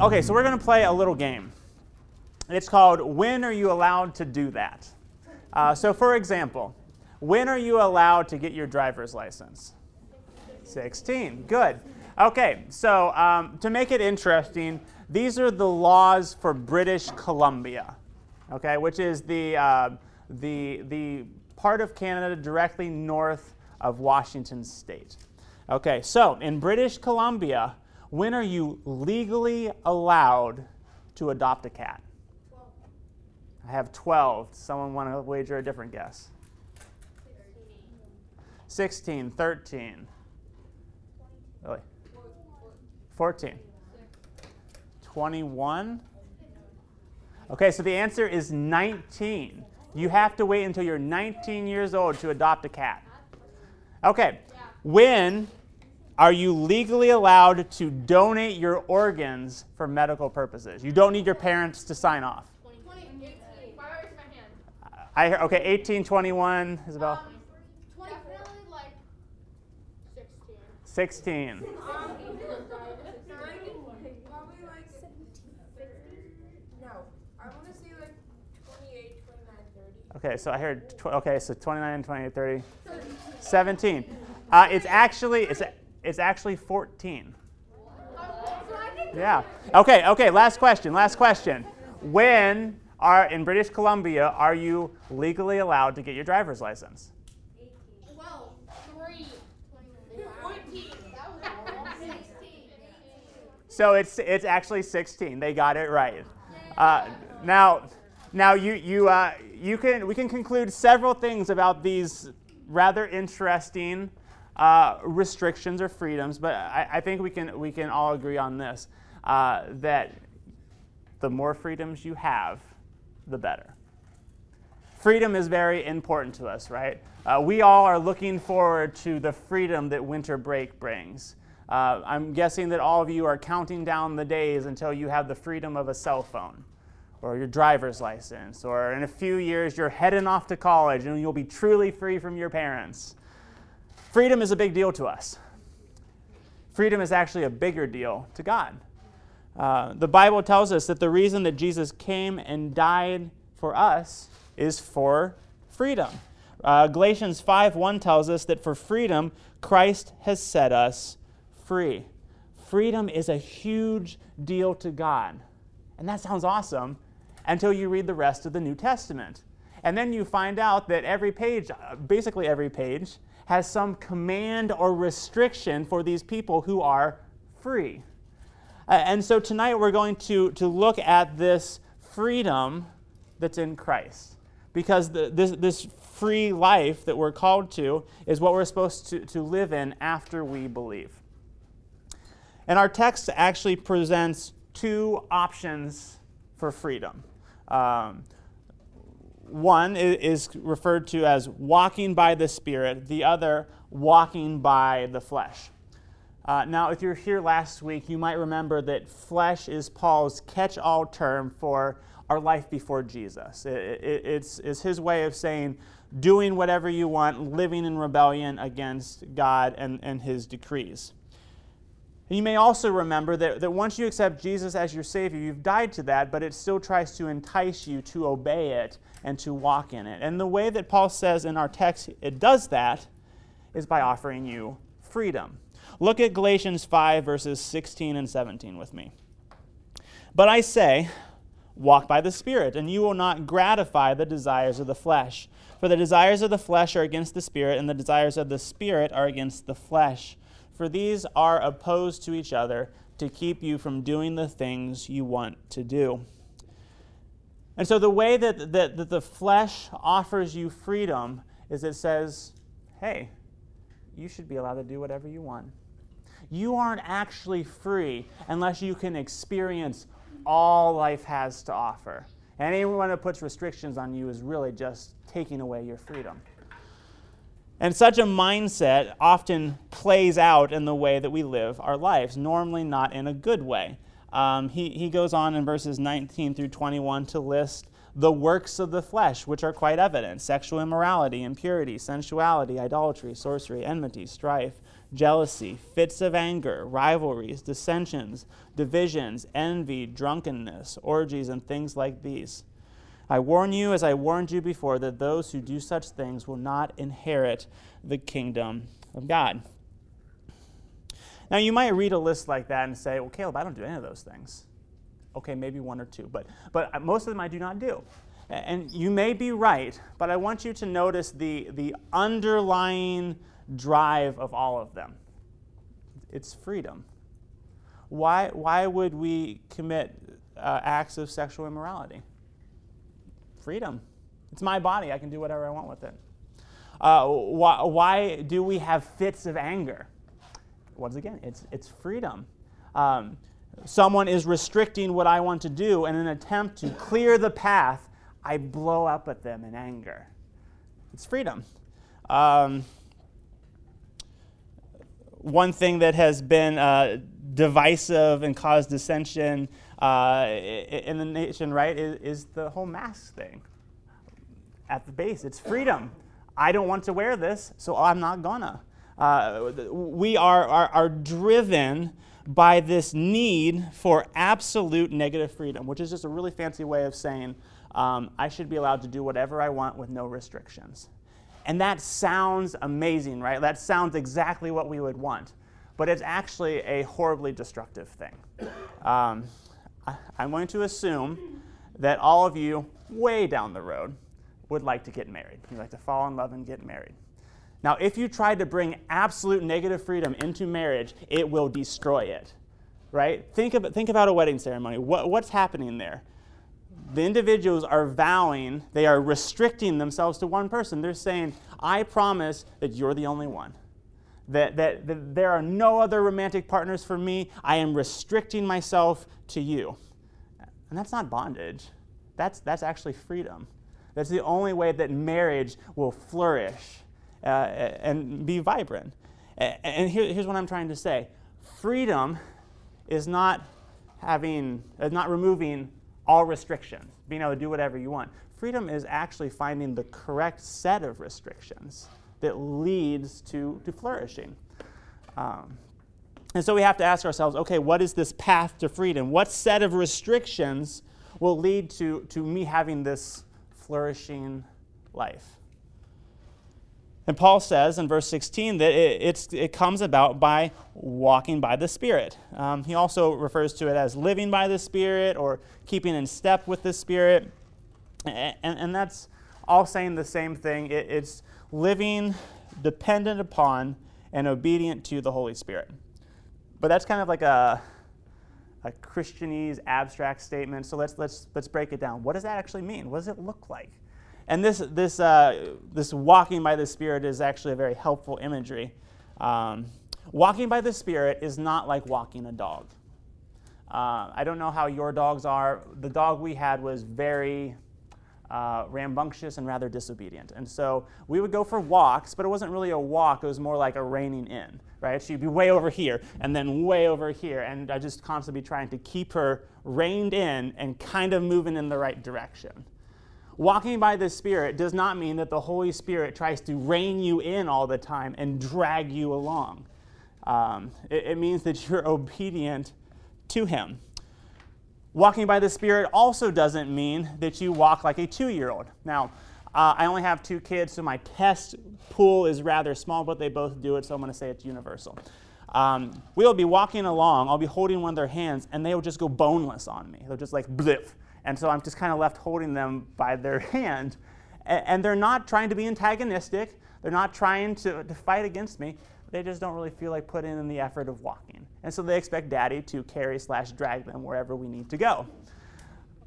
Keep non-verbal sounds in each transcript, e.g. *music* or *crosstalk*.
Okay, so we're going to play a little game. It's called When Are You Allowed to Do That? Uh, so, for example, when are you allowed to get your driver's license? 16. Good. Okay, so um, to make it interesting, these are the laws for British Columbia, okay, which is the, uh, the, the part of Canada directly north of Washington state. Okay, so in British Columbia, when are you legally allowed to adopt a cat? 12. I have 12. Someone want to wager a different guess? 16, 13. Really? 14. 21? Okay, so the answer is 19. You have to wait until you're 19 years old to adopt a cat. Okay, when are you legally allowed to donate your organs for medical purposes? You don't need your parents to sign off. I hear, okay, 18, 21, Isabel. Um, 16. 16. Okay, so I heard, okay, so 29, 28, 30, 17. Uh, it's actually, it's, it's actually 14. Yeah. Okay, okay, last question, last question. When are, in British Columbia, are you legally allowed to get your driver's license? 12, 3, 14. So it's, it's actually 16. They got it right. Uh, now, now you, you, uh, you can, we can conclude several things about these rather interesting uh, restrictions or freedoms, but I, I, think we can, we can all agree on this uh, that the more freedoms you have, the better. Freedom is very important to us, right? Uh, we all are looking forward to the freedom that winter break brings. Uh, I'm guessing that all of you are counting down the days until you have the freedom of a cell phone or your driver's license, or in a few years you're heading off to college and you'll be truly free from your parents. Freedom is a big deal to us. Freedom is actually a bigger deal to God. Uh, the Bible tells us that the reason that Jesus came and died for us is for freedom. Uh, Galatians 5:1 tells us that for freedom, Christ has set us free. Freedom is a huge deal to God. And that sounds awesome until you read the rest of the New Testament. And then you find out that every page, uh, basically every page, has some command or restriction for these people who are free. Uh, and so tonight we're going to, to look at this freedom that's in Christ. Because the, this, this free life that we're called to is what we're supposed to, to live in after we believe. And our text actually presents two options for freedom. Um, one is referred to as walking by the Spirit, the other, walking by the flesh. Uh, now, if you're here last week, you might remember that flesh is Paul's catch all term for our life before Jesus. It, it, it's, it's his way of saying doing whatever you want, living in rebellion against God and, and his decrees. You may also remember that, that once you accept Jesus as your Savior, you've died to that, but it still tries to entice you to obey it and to walk in it. And the way that Paul says in our text it does that is by offering you freedom. Look at Galatians 5, verses 16 and 17 with me. But I say, walk by the Spirit, and you will not gratify the desires of the flesh. For the desires of the flesh are against the Spirit, and the desires of the Spirit are against the flesh for these are opposed to each other to keep you from doing the things you want to do. And so, the way that, that, that the flesh offers you freedom is it says, hey, you should be allowed to do whatever you want. You aren't actually free unless you can experience all life has to offer. And anyone that puts restrictions on you is really just taking away your freedom. And such a mindset often plays out in the way that we live our lives, normally not in a good way. Um, he, he goes on in verses 19 through 21 to list the works of the flesh, which are quite evident sexual immorality, impurity, sensuality, idolatry, sorcery, enmity, strife, jealousy, fits of anger, rivalries, dissensions, divisions, envy, drunkenness, orgies, and things like these. I warn you, as I warned you before, that those who do such things will not inherit the kingdom of God. Now, you might read a list like that and say, well, Caleb, I don't do any of those things. Okay, maybe one or two, but, but most of them I do not do. And you may be right, but I want you to notice the, the underlying drive of all of them it's freedom. Why, why would we commit uh, acts of sexual immorality? Freedom. It's my body, I can do whatever I want with it. Uh, why, why do we have fits of anger? once again, it's, it's freedom. Um, someone is restricting what I want to do, and in an attempt to clear the path, I blow up at them in anger. It's freedom. Um, one thing that has been uh, divisive and caused dissension uh, in the nation, right, is, is the whole mask thing. At the base, it's freedom. I don't want to wear this, so I'm not gonna. Uh, we are, are, are driven by this need for absolute negative freedom, which is just a really fancy way of saying um, I should be allowed to do whatever I want with no restrictions. And that sounds amazing, right? That sounds exactly what we would want. But it's actually a horribly destructive thing. Um, I'm going to assume that all of you, way down the road, would like to get married. You'd like to fall in love and get married. Now, if you try to bring absolute negative freedom into marriage, it will destroy it. Right? Think, of, think about a wedding ceremony. What, what's happening there? The individuals are vowing, they are restricting themselves to one person. They're saying, I promise that you're the only one. That, that, that there are no other romantic partners for me. I am restricting myself to you. And that's not bondage, that's, that's actually freedom. That's the only way that marriage will flourish uh, and be vibrant. And here, here's what I'm trying to say freedom is not having, is not removing all restrictions, being able to do whatever you want. Freedom is actually finding the correct set of restrictions that leads to, to flourishing. Um, and so we have to ask ourselves okay, what is this path to freedom? What set of restrictions will lead to, to me having this flourishing life? And Paul says in verse 16 that it, it comes about by walking by the Spirit. Um, he also refers to it as living by the Spirit or keeping in step with the Spirit. And, and that's all saying the same thing. It, it's living dependent upon and obedient to the Holy Spirit. But that's kind of like a, a Christianese abstract statement. So let's, let's, let's break it down. What does that actually mean? What does it look like? And this, this, uh, this walking by the Spirit is actually a very helpful imagery. Um, walking by the Spirit is not like walking a dog. Uh, I don't know how your dogs are. The dog we had was very uh, rambunctious and rather disobedient. And so we would go for walks, but it wasn't really a walk, it was more like a reining in, right? She'd be way over here and then way over here. And I just constantly be trying to keep her reined in and kind of moving in the right direction. Walking by the Spirit does not mean that the Holy Spirit tries to rein you in all the time and drag you along. Um, it, it means that you're *laughs* obedient to Him. Walking by the Spirit also doesn't mean that you walk like a two year old. Now, uh, I only have two kids, so my test pool is rather small, but they both do it, so I'm going to say it's universal. Um, we'll be walking along, I'll be holding one of their hands, and they will just go boneless on me. They'll just like blip, and so I'm just kind of left holding them by their *laughs* hand. And they're not trying to be antagonistic, they're not trying to, to fight against me. They just don't really feel like putting in the effort of walking. And so they expect daddy to carry slash drag them wherever we need to go.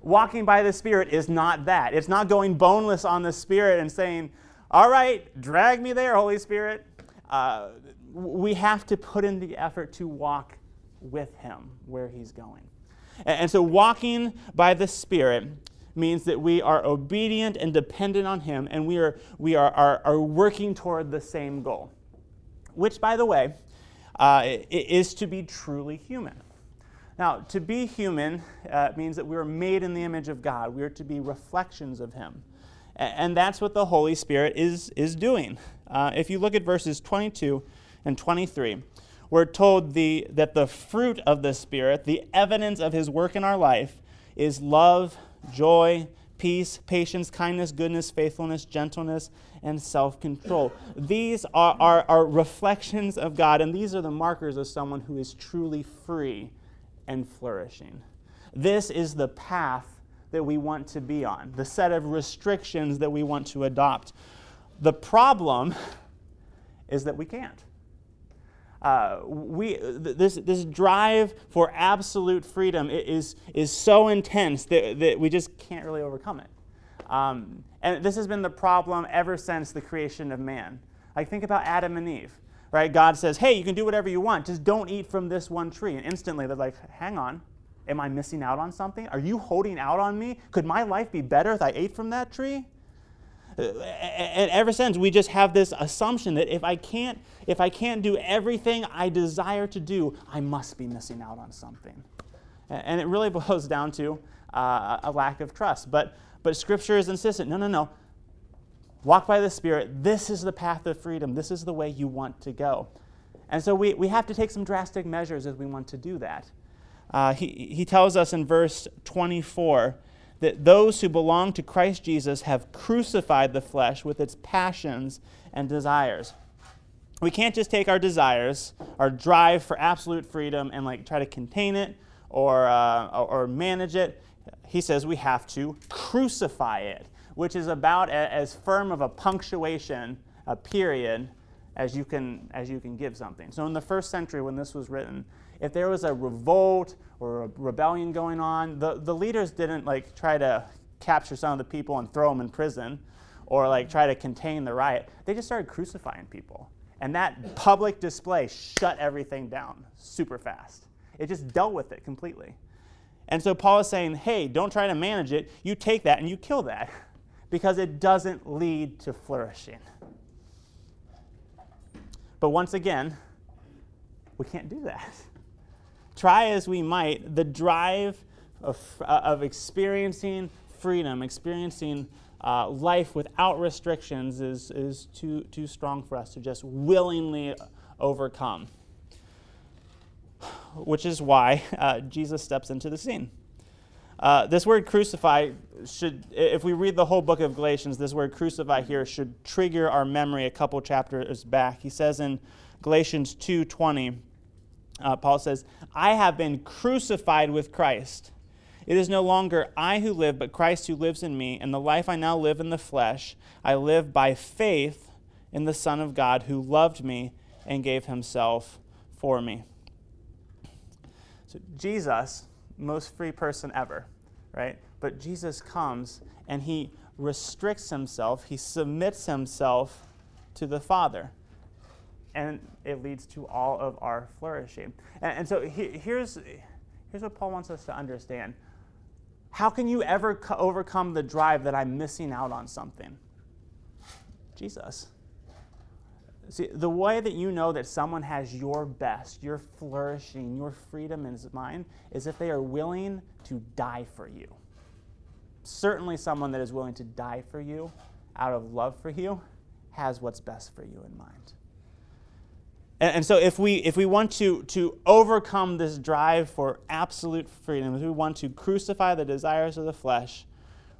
Walking by the Spirit is not that. It's not going boneless on the Spirit and saying, all right, drag me there, Holy Spirit. Uh, we have to put in the effort to walk with Him where He's going. And so walking by the Spirit means that we are obedient and dependent on Him, and we are, we are, are, are working toward the same goal, which, by the way, uh, is to be truly human. Now, to be human uh, means that we are made in the image of God. We are to be reflections of Him. And that's what the Holy Spirit is, is doing. Uh, if you look at verses 22 and 23, we're told the, that the fruit of the Spirit, the evidence of His work in our life, is love, joy, peace, patience, kindness, goodness, faithfulness, gentleness, and self control. These are, are, are, reflections of God, and these are the markers of someone who is truly free and flourishing. This is the path that we want to be on, the set of restrictions that we want to adopt. The problem is that we can't. Uh, we, this, this drive for absolute freedom is, is so intense that, that we just can't really overcome it. Um, and this has been the problem ever since the creation of man. Like, think about Adam and Eve, right? God says, hey, you can do whatever you want, just don't eat from this one tree. And instantly they're like, hang on, am I missing out on something? Are you holding out on me? Could my life be better if I ate from that tree? And ever since we just have this assumption that if i can't if i can't do everything i desire to do i must be missing out on something. And it really *laughs* boils down to uh, a lack of trust. But but scripture is insistent. No no no. Walk by the spirit. This is the path of freedom. This is the way you want to go. And so we, we have to take some drastic measures as we want to do that. Uh, he, he tells us in verse 24 that those who belong to Christ Jesus have crucified the flesh with its passions and desires. We can't just take our desires, our drive for absolute freedom, and like try to contain it or, uh, or manage it. He says we have to crucify it, which is about a, as firm of a punctuation, a period, as you can as you can give something. So in the first century, when this was written, if there was a revolt or a rebellion going on, the, the leaders didn't like try to capture some of the people and throw them in prison or like try to contain the riot. They just started crucifying people. And that public display shut everything down super fast. It just dealt with it completely. And so Paul is saying, hey, don't try to manage it. You take that and you kill that *laughs* because it doesn't lead to flourishing. But once again, we can't do that try as we might, the drive of, uh, of experiencing freedom, experiencing uh, life without restrictions is, is too, too strong for us to just willingly overcome. Which is why uh, Jesus steps into the scene. Uh, this word crucify should, if we read the whole book of Galatians, this word crucify here should trigger our memory a couple chapters back. He says in Galatians 2:20, uh, Paul says, I have been crucified with Christ. It is no longer I who live, but Christ who lives in me. And the life I now live in the flesh, I live by faith in the Son of God who loved me and gave himself for me. So, Jesus, most free person ever, right? But Jesus comes and he restricts himself, he submits himself to the Father and it leads to all of our flourishing. And, and so he, here's, here's what Paul wants us to understand. How can you ever co- overcome the drive that I'm missing out on something? Jesus. See, the way that you know that someone has your best, your flourishing, your freedom in mind is if they are willing to die for you. Certainly, someone that is willing to die for you out of love for you has what's best for you in mind. And, and so if we, if we want to, to overcome this drive for absolute freedom, if we want to crucify the desires of the flesh,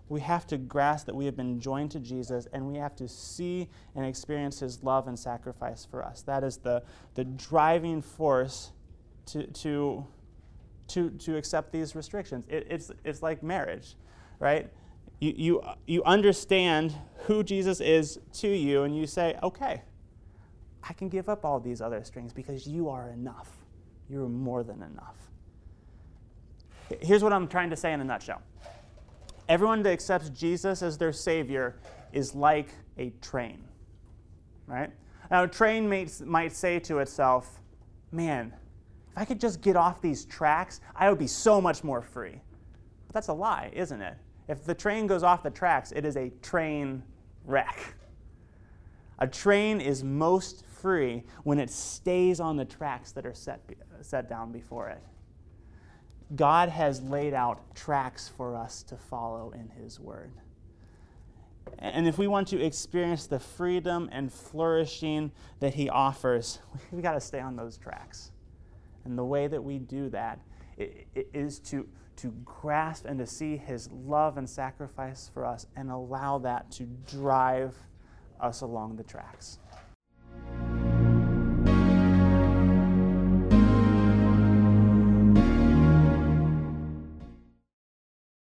we have to grasp that we have been joined to Jesus and we have to see and experience his love and sacrifice for us. That is the, the driving force to, to, to, to accept these restrictions. It, it's, it's like marriage, right? You, you, you understand who Jesus is to you and you say, okay, I can give up all these other strings because you are enough. You're more than enough. Here's what I'm trying to say in a nutshell everyone that accepts Jesus as their Savior is like a train, right? Now, a train might, might say to itself, man, if I could just get off these tracks, I would be so much more free. But that's a lie, isn't it? If the train goes off the tracks, it is a train wreck. A train is most free when it stays on the tracks that are set, set down before it. God has laid out tracks for us to follow in His Word. And if we want to experience the freedom and flourishing that He offers, *laughs* we've got to stay on those tracks. And the way that we do that is to, to grasp and to see His love and sacrifice for us and allow that to drive us along the tracks.